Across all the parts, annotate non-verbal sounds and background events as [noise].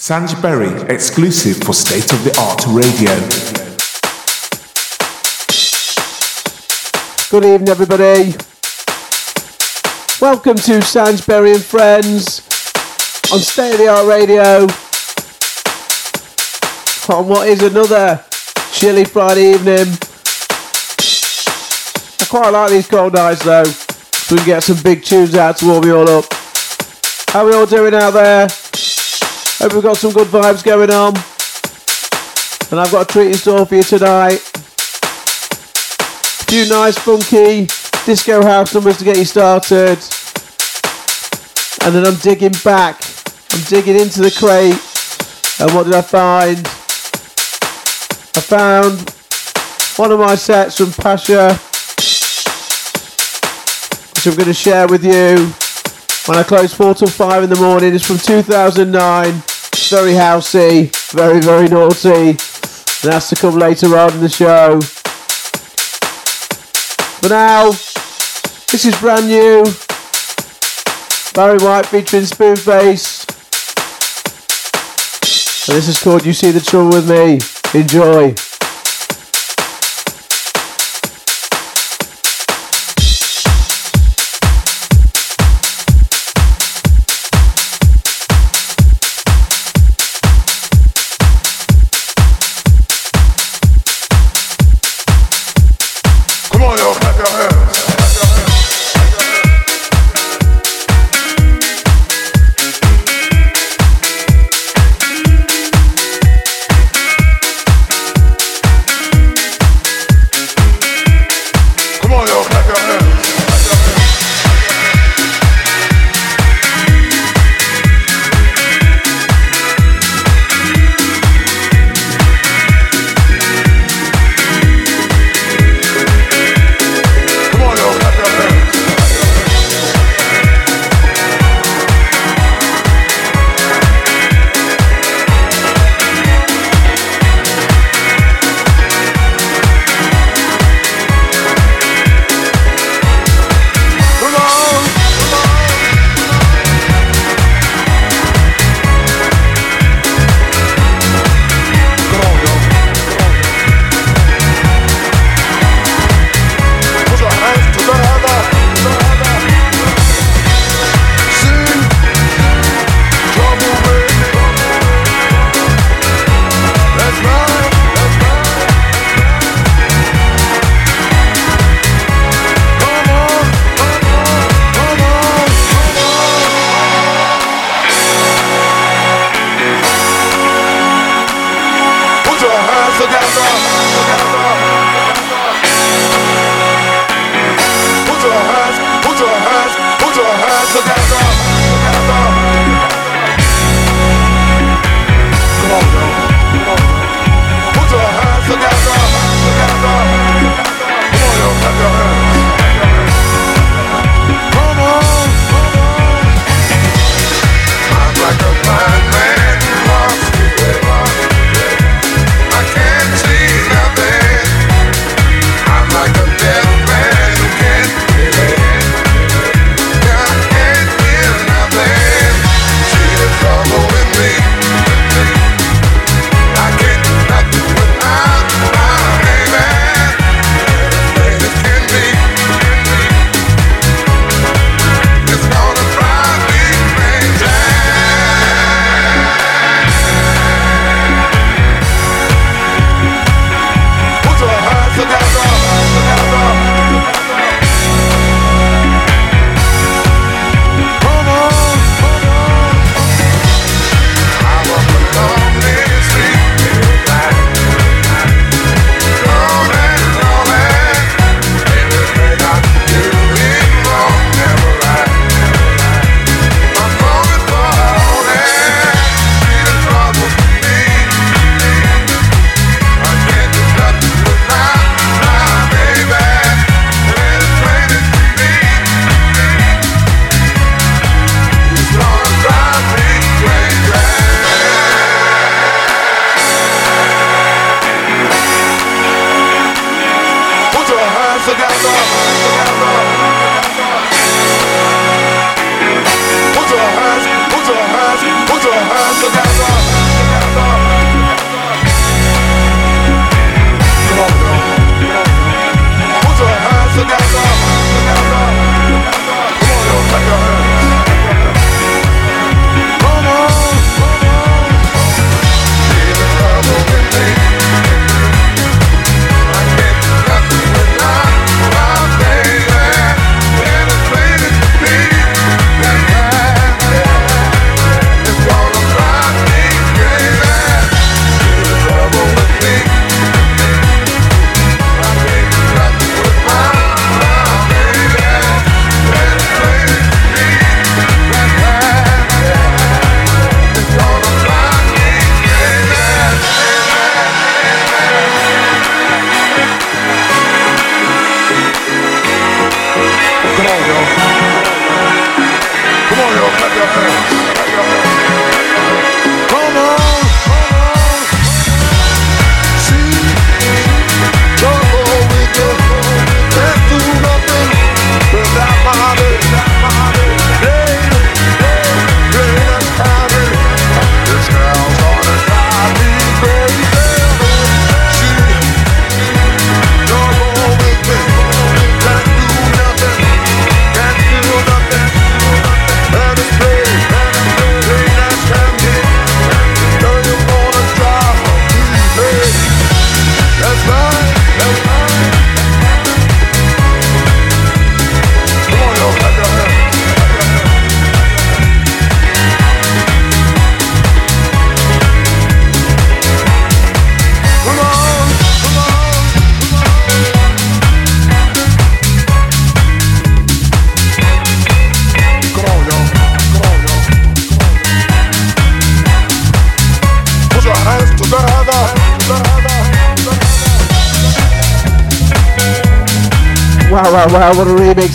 Sanj Beri, exclusive for State of the Art Radio. Good evening, everybody. Welcome to Sanj Beri and Friends on State of the Art Radio on what is another chilly Friday evening. I quite like these cold nights though, so we can get some big tunes out to warm you all up. How are we all doing out there? Hope we've got some good vibes going on. And I've got a treat in store for you tonight. A few nice funky disco house numbers to get you started. And then I'm digging back. I'm digging into the crate. And what did I find? I found one of my sets from Pacha, which I'm going to share with you when I close 4 till 5 in the morning. It's from 2009. Very housey, very, very naughty. That's to come later on in the show. For now, this is brand new. Barry White featuring Spoonface. And this is called You See the Trouble with Me. Enjoy.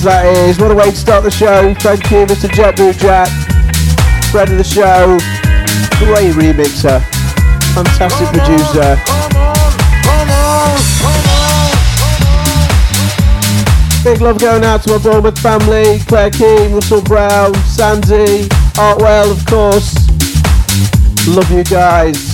That is. What a way to start the show. Thank you, Mr. Jet Boot Jack. Friend of the show. Great remixer. Fantastic producer. Big love going out to my Bournemouth family, Claire Keane, Russell Brown, Sandy, Artwell, of course. Love you guys.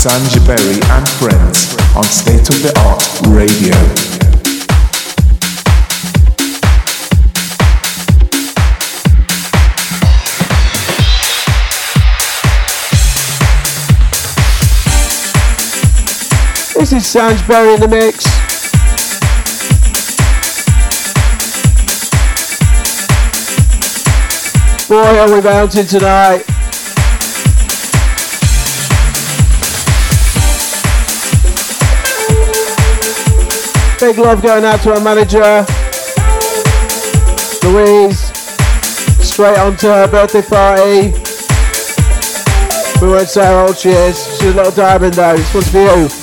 Is Sanj Beri and Friends on State of the Art Radio. This is Sanj Beri in the mix. Boy, are we bouncing tonight. Big love going out to our manager, Louise. Straight on to her birthday party. We won't say how old she is. She's a little diamond though. This one's for you.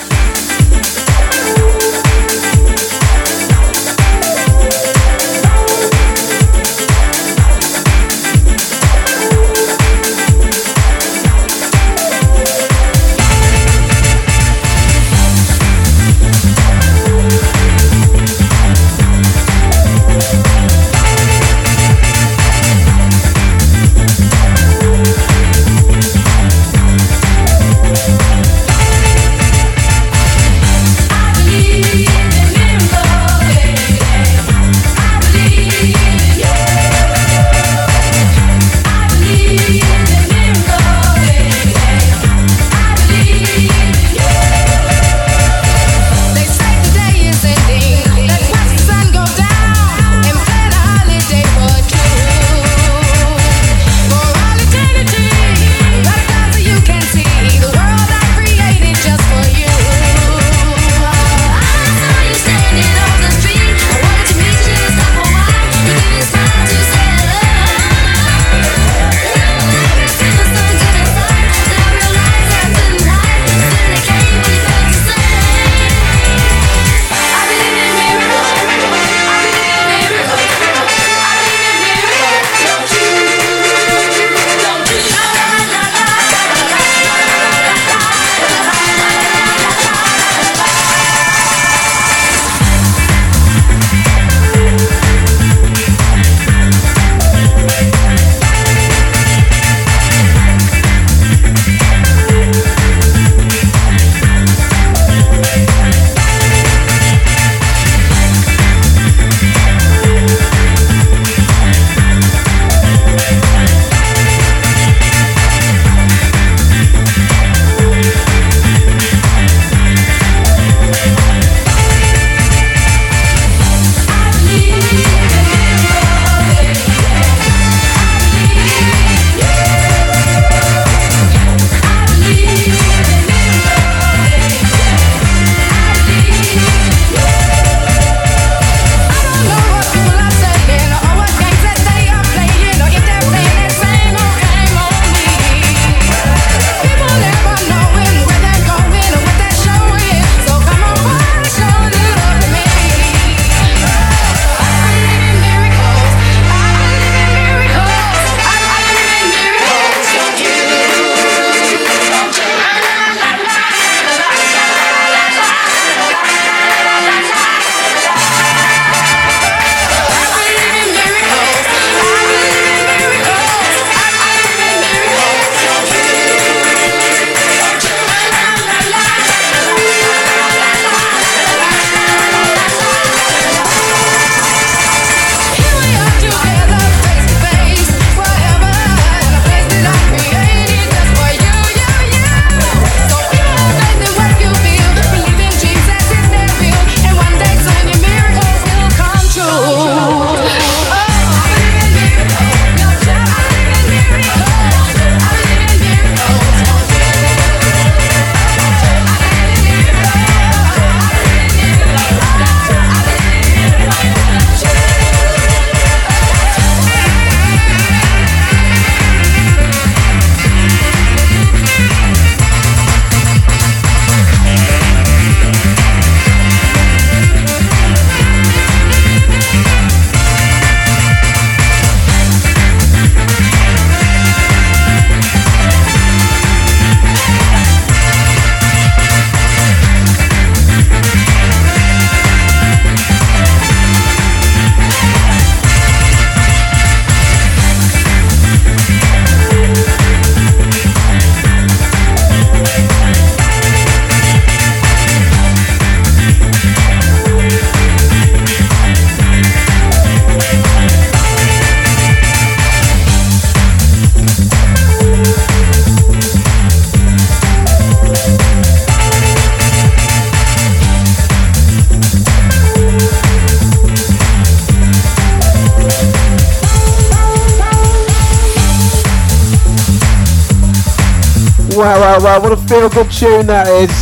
Wow, wow, what a feel good tune that is.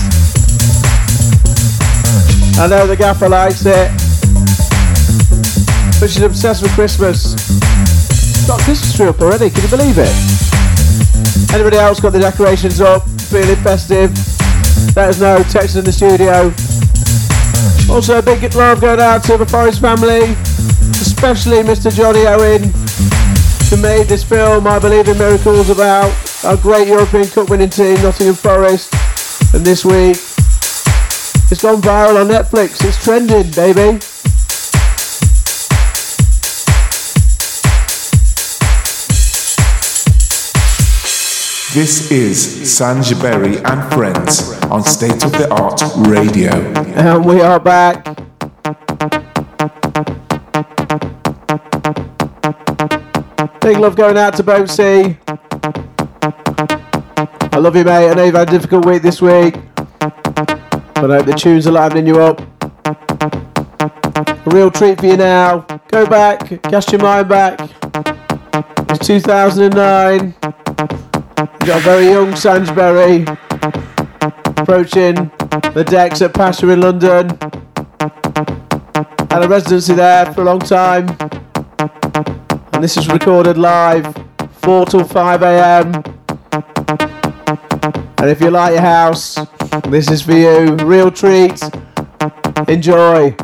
I know the gaffer likes it. But she's obsessed with Christmas. Got Christmas tree up already, can you believe it? Anybody else got the decorations up, feeling festive? Let us know, text in the studio. Also, a big love going out to the Forest family, especially Mr. Jonny Owen, who made this film, I Believe in Miracles, about our great European Cup winning team, Nottingham Forest. And this week, it's gone viral on Netflix. It's trending, baby. This is Sanj Beri and Friends on State of the Art Radio. And we are back. Big love going out to Boatsy. I love you, mate. I know you've had a difficult week this week. But I hope the tunes are livening you up. A real treat for you now. Go back, cast your mind back. It's 2009. You've got a very young Sanj Beri approaching the decks at Pacha in London. Had a residency there for a long time. And this is recorded live, 4 till 5 a.m. And if you like your house, this is for you. Real treat. Enjoy.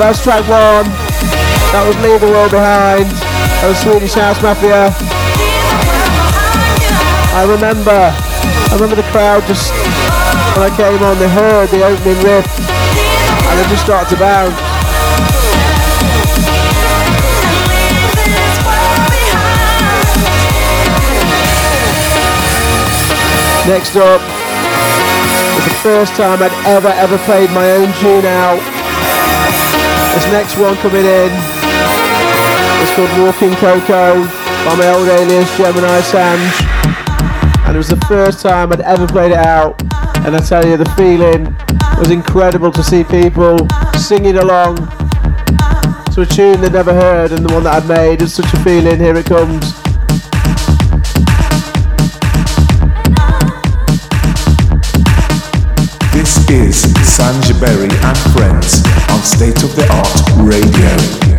That's track one. That was Leave the World Behind. That was Swedish House Mafia. I remember, I remember the crowd just, when I came on, they heard the opening riff and they just started to bounce. Next up was the first time I'd ever, ever played my own tune out. This next one coming in is called Walking Coco by my old alias Gemini Sanj. And it was the first time I'd ever played it out. And I tell you, the feeling was incredible to see people singing along to a tune they'd never heard and the one that I'd made. It's such a feeling. Here it comes. This is Sanj Beri and Friends State of the Art Radio.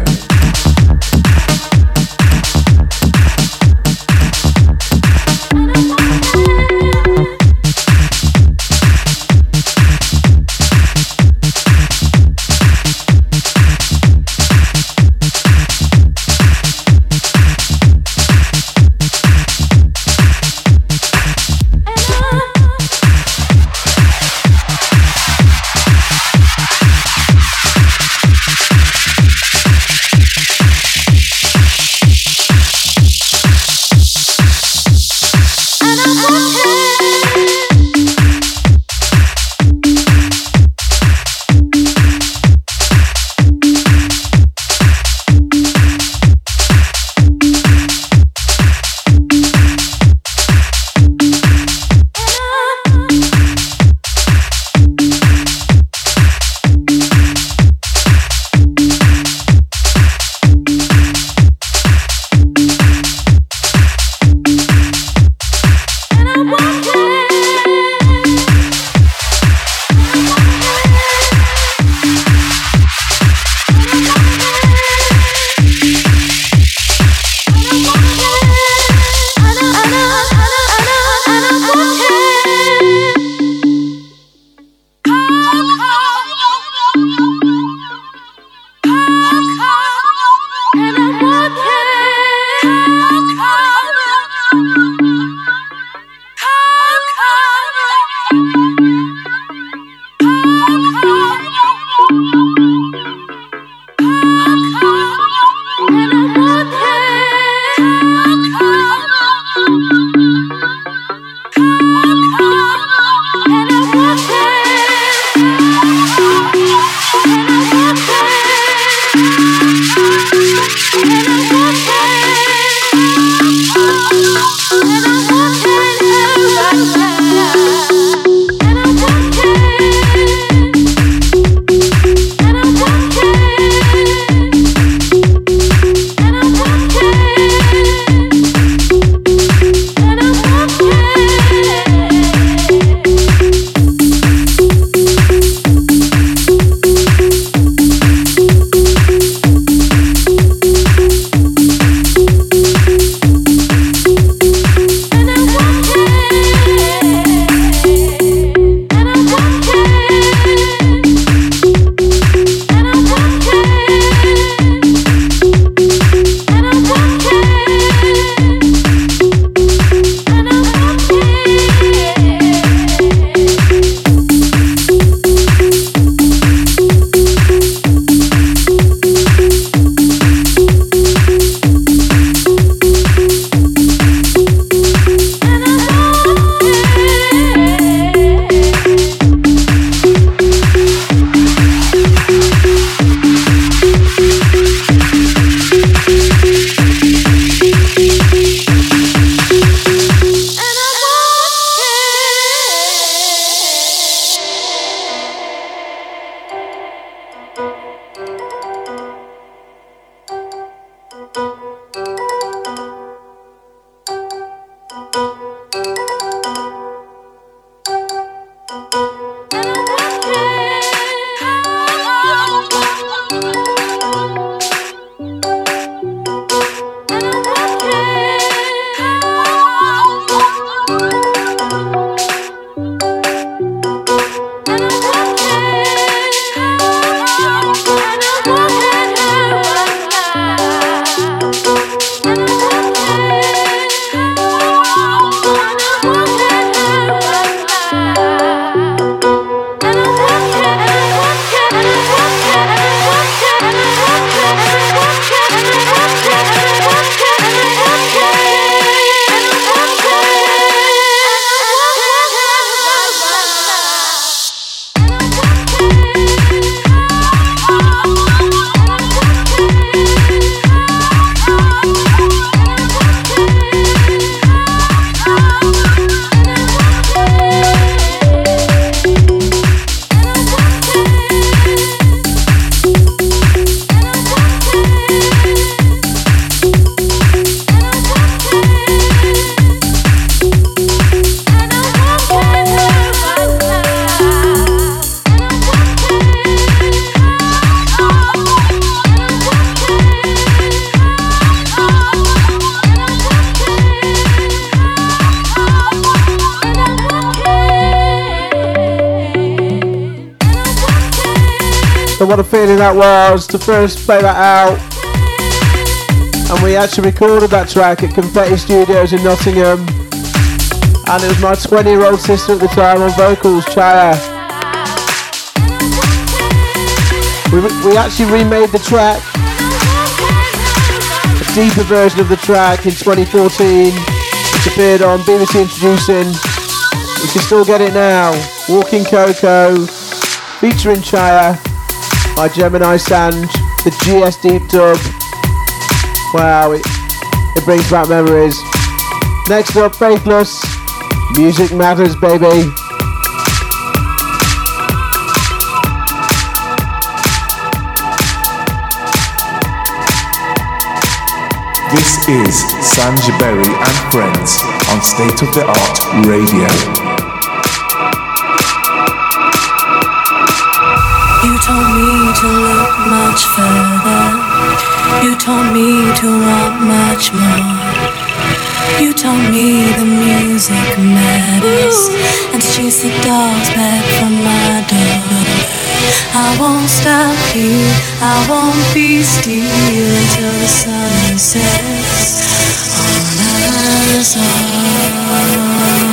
Feeling that was to first play that out. And we actually recorded that track at Confetti Studios in Nottingham. And it was my 20 year old sister at the time on vocals, Chaya. We, we actually remade the track, a deeper version of the track in 2014, which appeared on BBC Introducing. You can still get it now. Walking Coco, featuring Chaya by Gemini Sanj, the GS Deep Dub. Wow, it, it brings back memories. Next up, Faithless. Music matters, baby. This is Sanjay Beri and Friends on State of the Art Radio. Told me to look much further. You told me to want much more. You told me the music matters and to chase the dogs back from my door. I won't stop here, I won't be still until the sun sets on us all.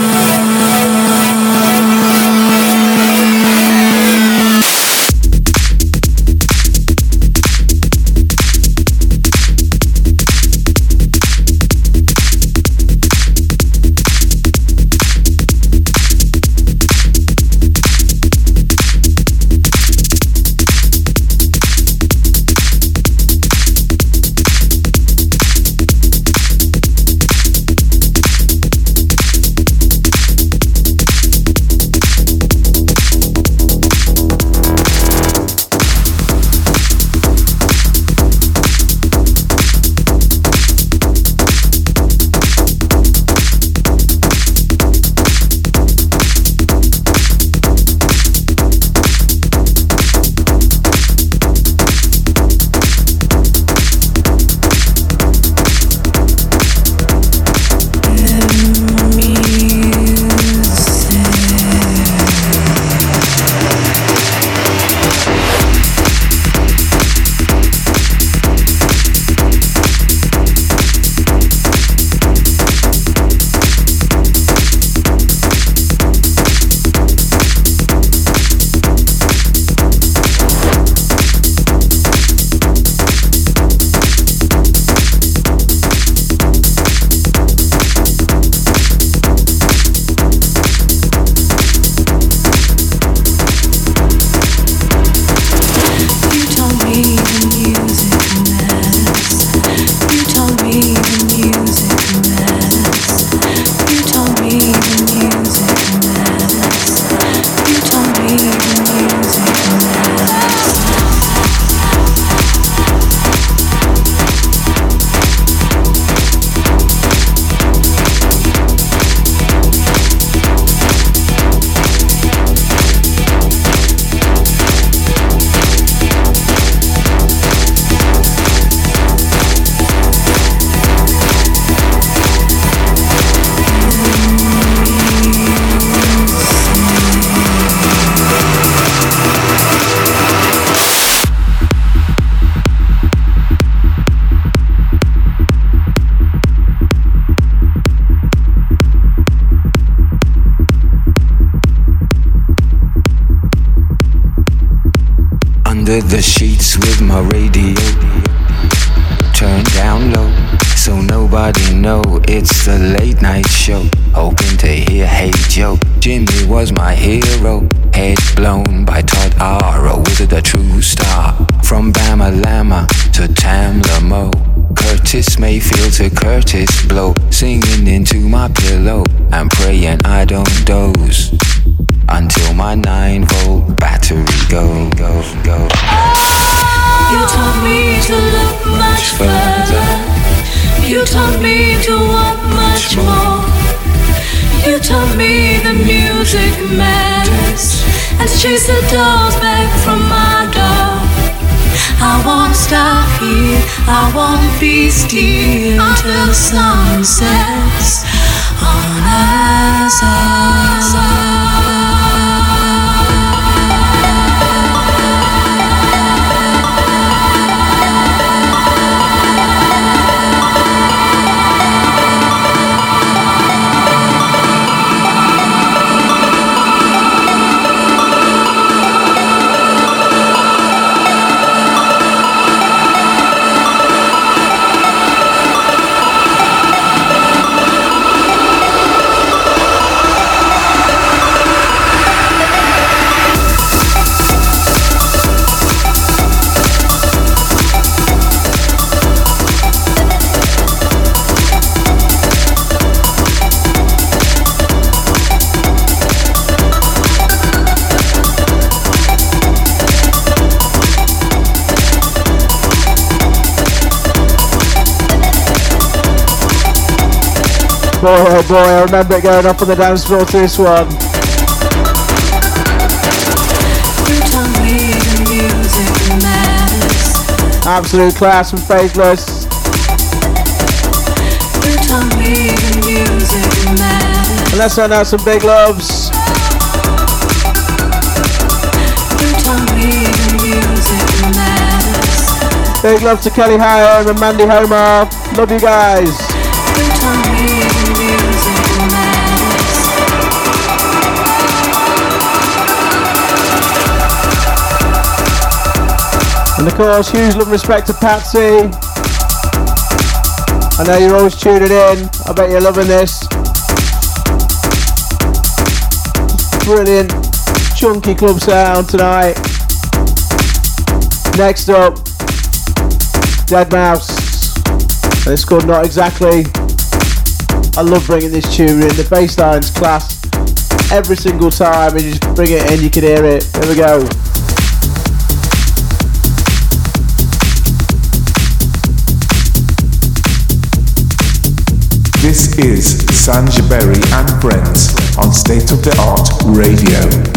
The sheets with my radio. Turned down low so nobody know it's the late night show. Hoping to hear hey joe. Jimmy was my hero. Head blown by todd arrow wizard a true star. From bama lama to tamla Mo, curtis mayfield to kurtis blow. Singing into my pillow and praying i don't doze until my 9 volt battery go, go, go. You told me to look much further. You told me to want much more. You told me the music matters and to chase the doors back from my door. I won't stop here, I won't be still until the sun sets on us Boy, oh boy, I remember it going up on the dance floor to this one. Absolute class from Faithless. And let's send out some big loves. Big love to Kelly Hire and Mandy Homer. Love you guys. And of course, huge love and respect to Patsy. I know you're always tuning in. I bet you're loving this. Brilliant, chunky club sound tonight. Next up, Deadmau5. And it's called Not Exactly. I love bringing this tune in. The bass line's class every single time. You just bring it in, you can hear it. There we go. Is Sanj Beri and Friends on State of the Art Radio.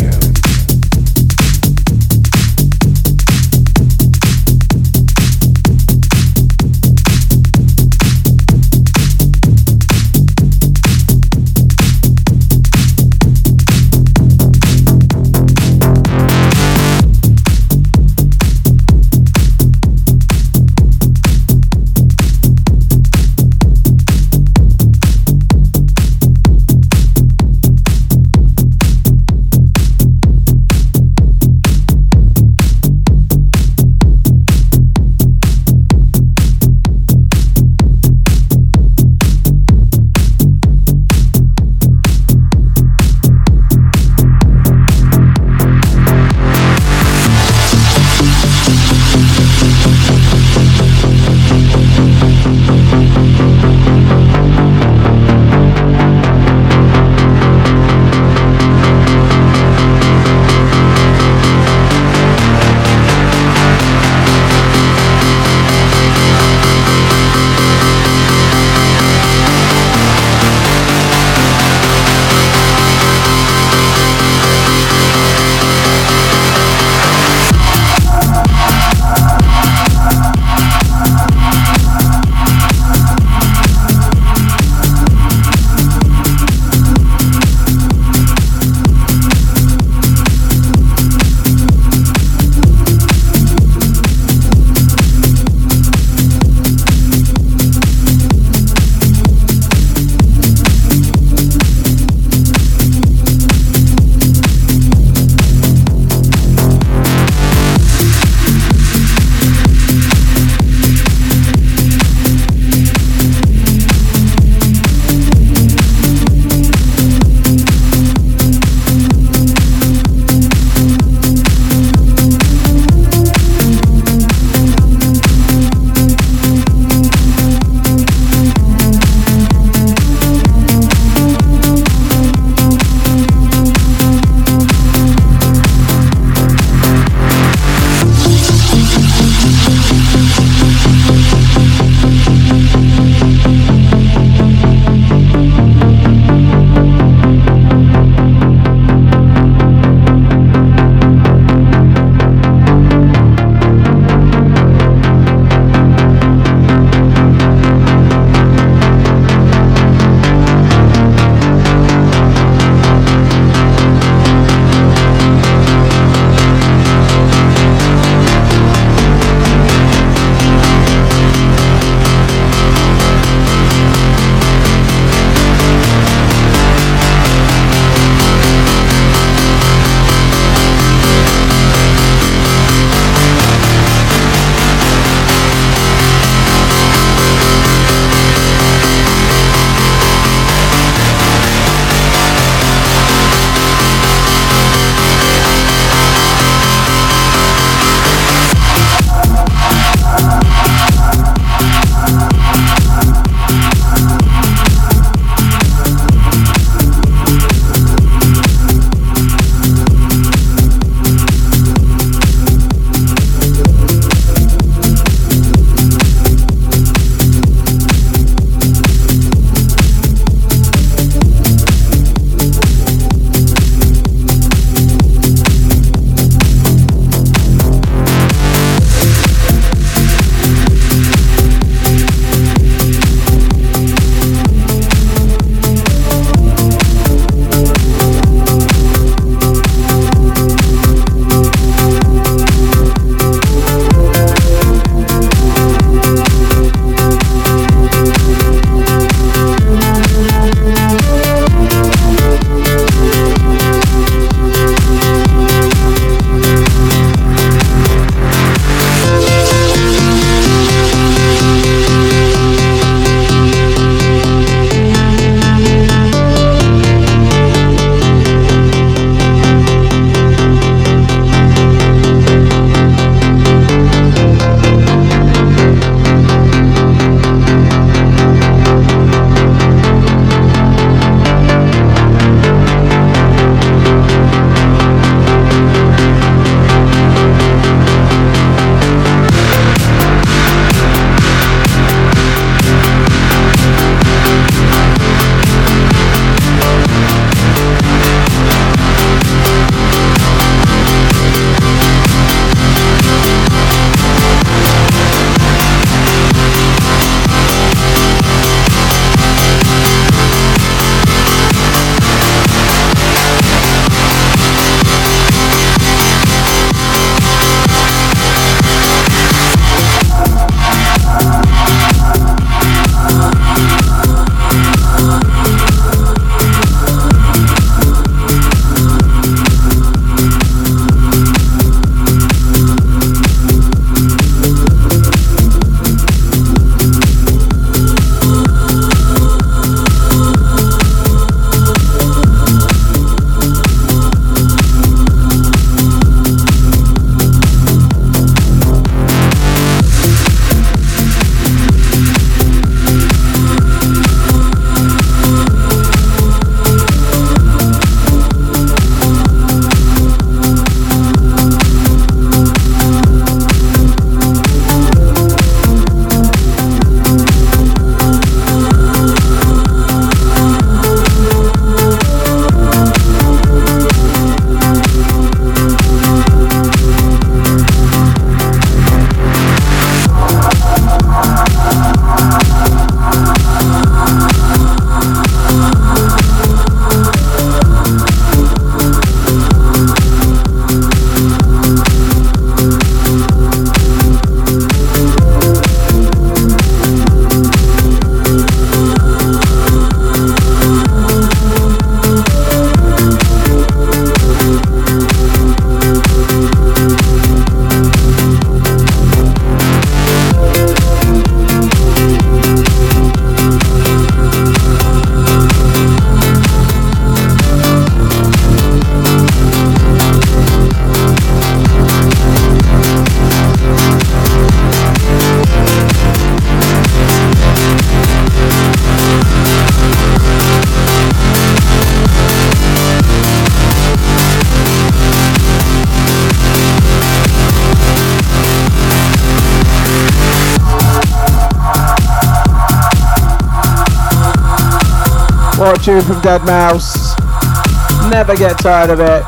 Tune from Deadmau5. Never get tired of it.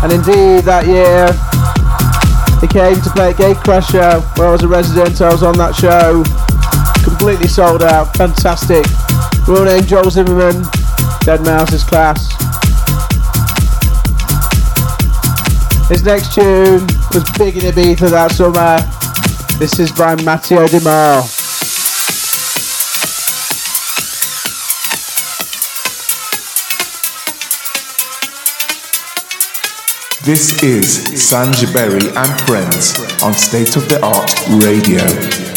And indeed, that year, he came to play at Gatecrasher, where I was a resident. I was on that show. Completely sold out. Fantastic. Real name Joel Zimmerman. Deadmau5's class. His next tune was big in Ibiza that summer. This is by Matteo DiMarr. This is Sanj Beri and Friends on State of the Art Radio.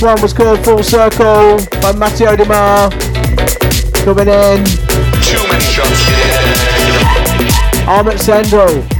Last one was called Full Circle by Matteo DiMarr. Coming in. Too many shots. Ahmet Sendi.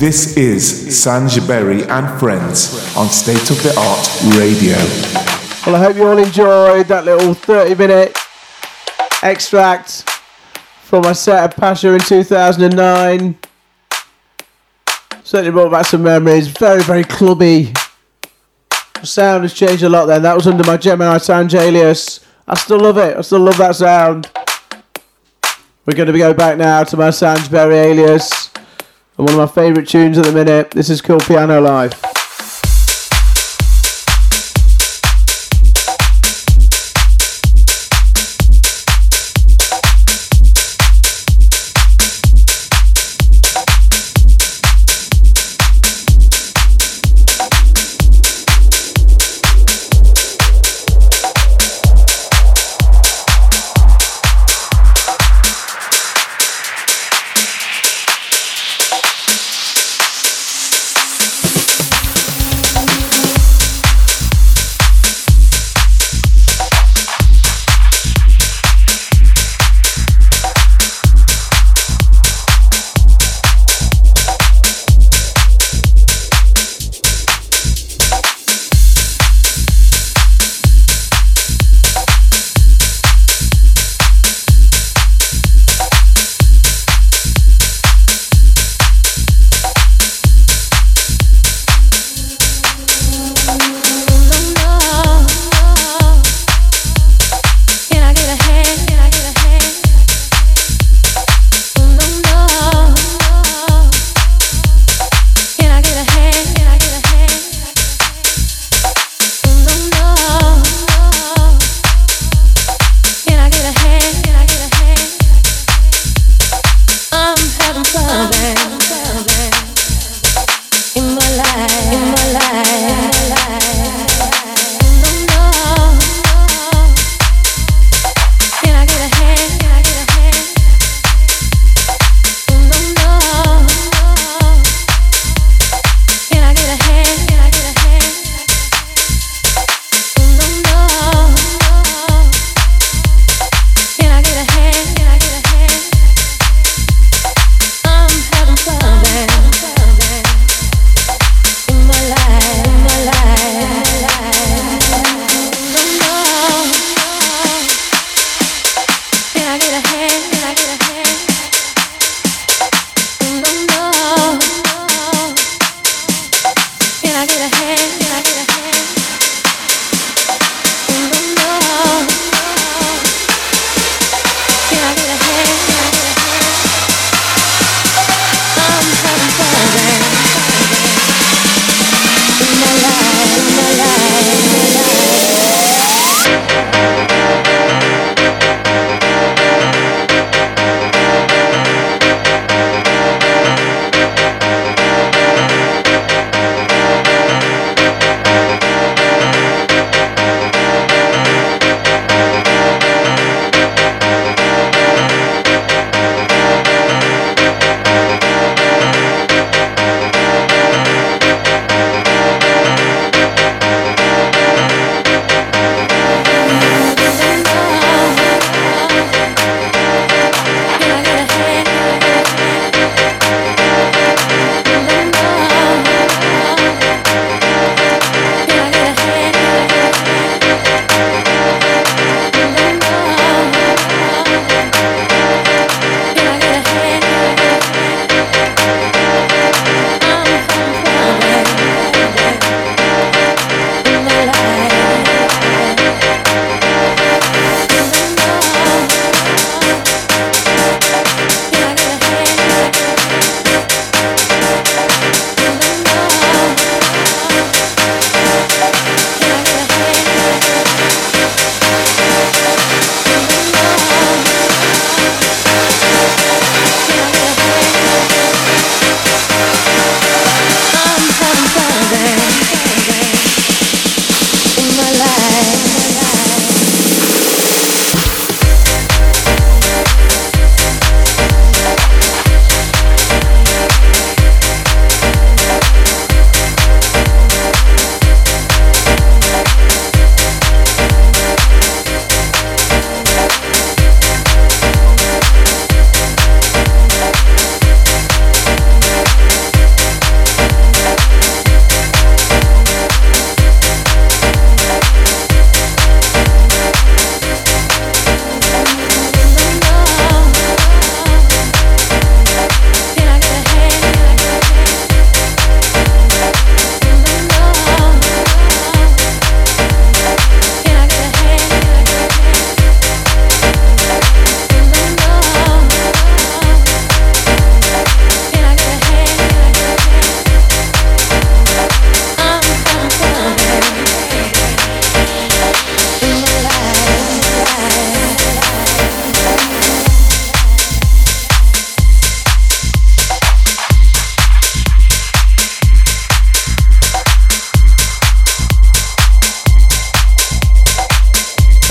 This is Sanj Beri and Friends on State of the Art Radio. Well, I hope you all enjoyed that little 30 minute extract from my set of Pacha in 2009. Certainly brought back some memories. Very, very clubby. The sound has changed a lot then. That was under my Gemini Sanj alias. I still love it. I still love that sound. We're going to go back now to my Sanj Beri alias and one of my favourite tunes at the minute. This is called Piano Life.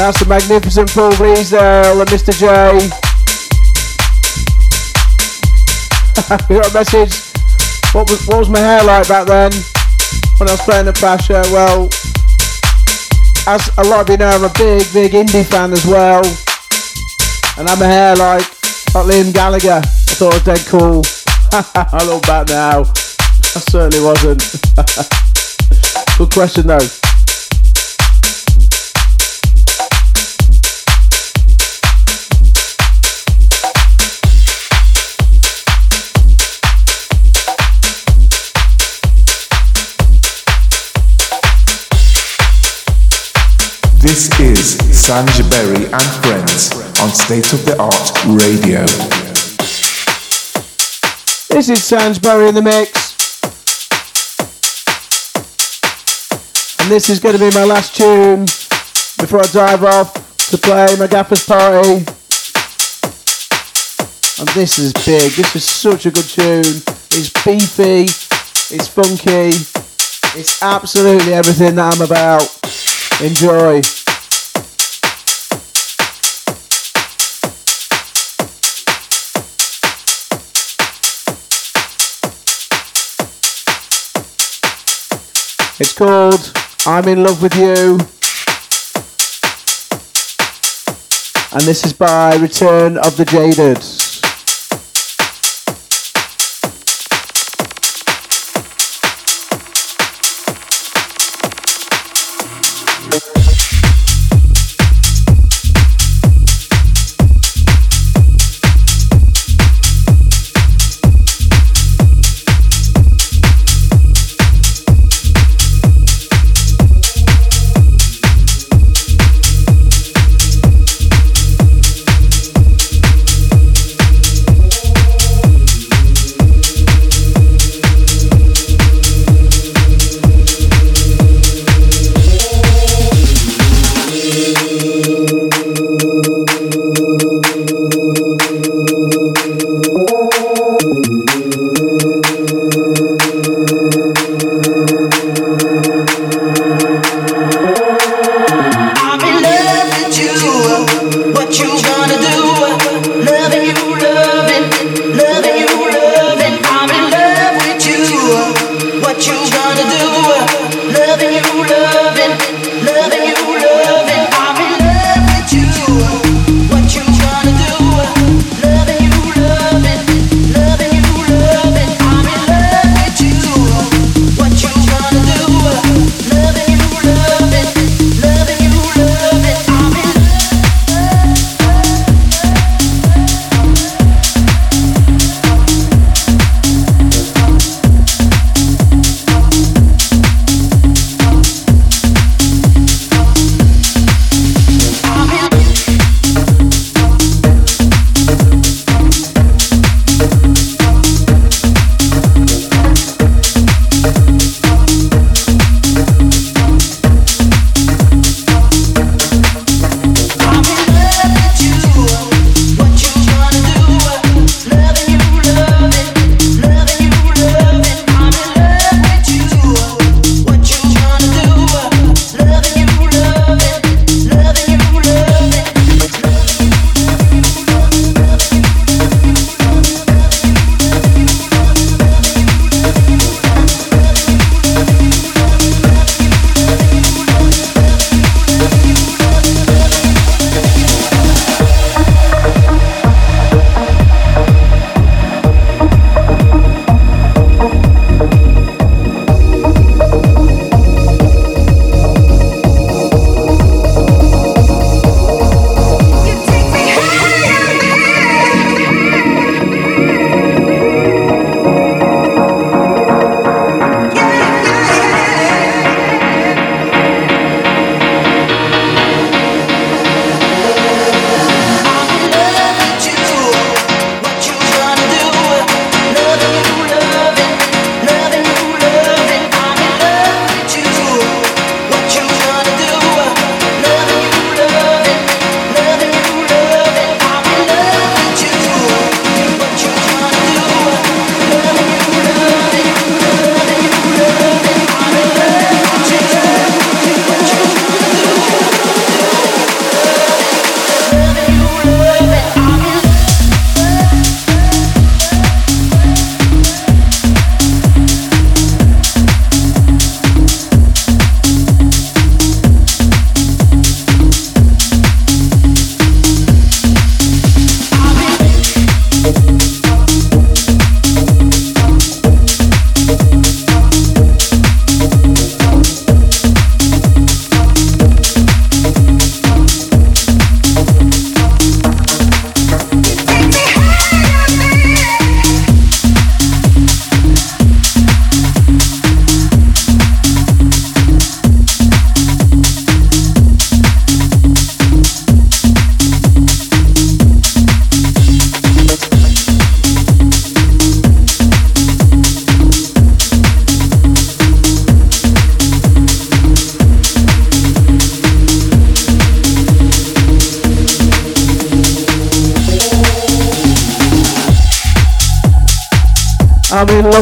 That's the magnificent Paul Bleasdale and Mr. J. [laughs] we got a message. What was what was my hair like back then when I was playing the Pressure? Well, as a lot of you know, I'm a big, big indie fan as well, and I'm a hair like like Liam Gallagher. I thought it was dead cool. [laughs] I look back now. I certainly wasn't. [laughs] Good question though. This is Sanj Beri and Friends on State of the Art Radio. This is Sanj Beri in the mix. And this is going to be my last tune before I dive off to play my gaffer's party. And this is big. This is such a good tune. It's beefy. It's funky. It's absolutely everything that I'm about. Enjoy. It's called I'm in Love with You. And this is by Return of the Jaded.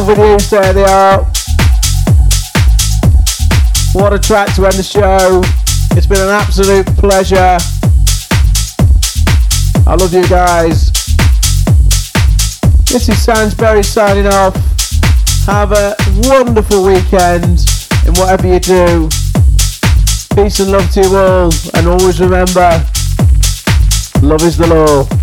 You, say they are. What a track to end the show. It's been an absolute pleasure. I love you guys. This is Sanj Beri signing off. Have a wonderful weekend in whatever you do. Peace and love to you all, and always remember love is the law.